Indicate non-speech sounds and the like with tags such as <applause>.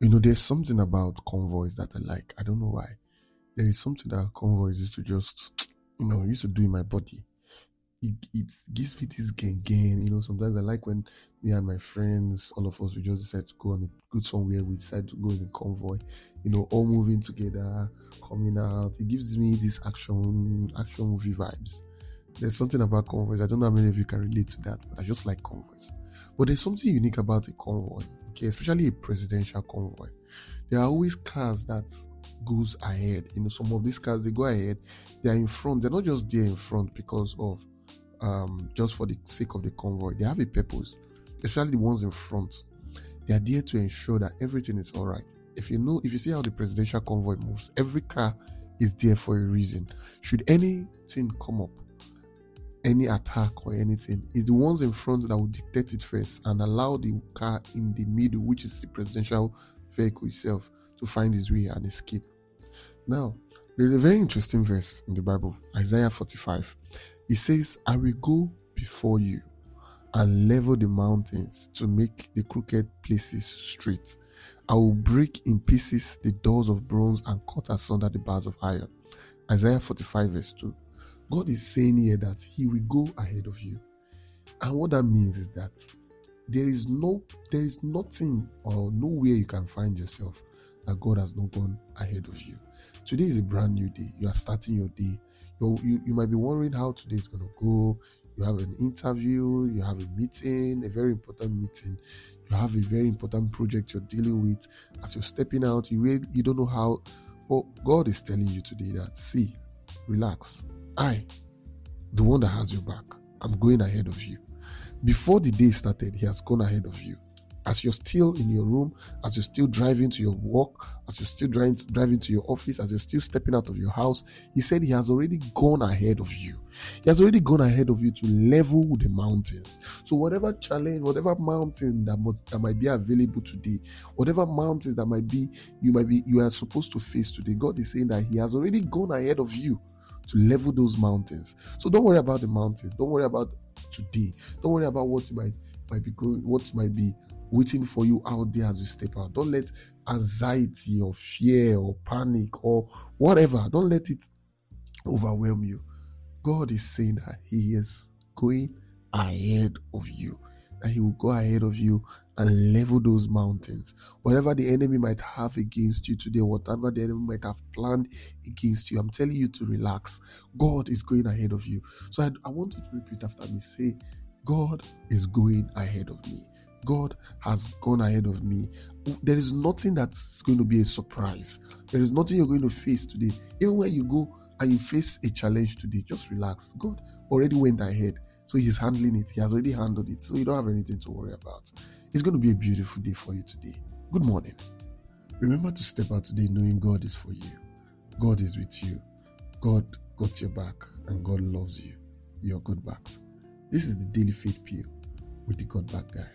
You know, there's something about convoys that I like. I don't know why. There is something that convoys used to just, <tsk> you know, used to do in my body. It, it gives me this gain gain. You know, sometimes I like when me and my friends, all of us, we just decide to go on a good somewhere. We decide to go in a convoy. You know, all moving together, coming out. It gives me this action, action movie vibes. There's something about convoys. I don't know how many of you can relate to that, but I just like convoys. But there's something unique about a convoy, okay, especially a presidential convoy. There are always cars that goes ahead. You know, some of these cars they go ahead, they are in front. They're not just there in front because of um just for the sake of the convoy. They have a purpose, especially the ones in front. They are there to ensure that everything is all right. If you know, if you see how the presidential convoy moves, every car is there for a reason. Should anything come up, any attack or anything, it's the ones in front that will detect it first and allow the car in the middle, which is the presidential vehicle itself, to find its way and escape. Now, there's a very interesting verse in the Bible, Isaiah 45. It says, I will go before you and level the mountains to make the crooked places straight. I will break in pieces the doors of bronze and cut asunder the bars of iron. Isaiah 45, verse 2. God is saying here that He will go ahead of you. And what that means is that there is no there is nothing or nowhere you can find yourself that God has not gone ahead of you. Today is a brand new day. You are starting your day. You're, you you might be wondering how today is going to go. You have an interview, you have a meeting, a very important meeting. You have a very important project you're dealing with. As you're stepping out, you really, you don't know how. But God is telling you today that see, relax. I, the one that has your back, I'm going ahead of you. Before the day started, He has gone ahead of you. As you're still in your room, as you're still driving to your work, as you're still driving, driving to your office, as you're still stepping out of your house, He said He has already gone ahead of you. He has already gone ahead of you to level the mountains. So, whatever challenge, whatever mountain that, must, that might be available today, whatever mountains that might be, you might be, you are supposed to face today, God is saying that He has already gone ahead of you to level those mountains. So don't worry about the mountains. Don't worry about today. Don't worry about what might might be going, what might be waiting for you out there as you step out. Don't let anxiety or fear or panic or whatever. Don't let it overwhelm you. God is saying that He is going ahead of you. That He will go ahead of you and level those mountains. Whatever the enemy might have against you today, whatever the enemy might have planned against you, I'm telling you to relax. God is going ahead of you. So I, I want you to repeat after me. Say, God is going ahead of me. God has gone ahead of me. There is nothing that's going to be a surprise. There is nothing you're going to face today. Even when you go and you face a challenge today, just relax. God already went ahead. So he's handling it. He has already handled it. So you don't have anything to worry about. It's going to be a beautiful day for you today. Good morning. Remember to step out today knowing God is for you. God is with you. God got your back and God loves you. You're good back. This is the Daily Faith Pill with the God Back Guy.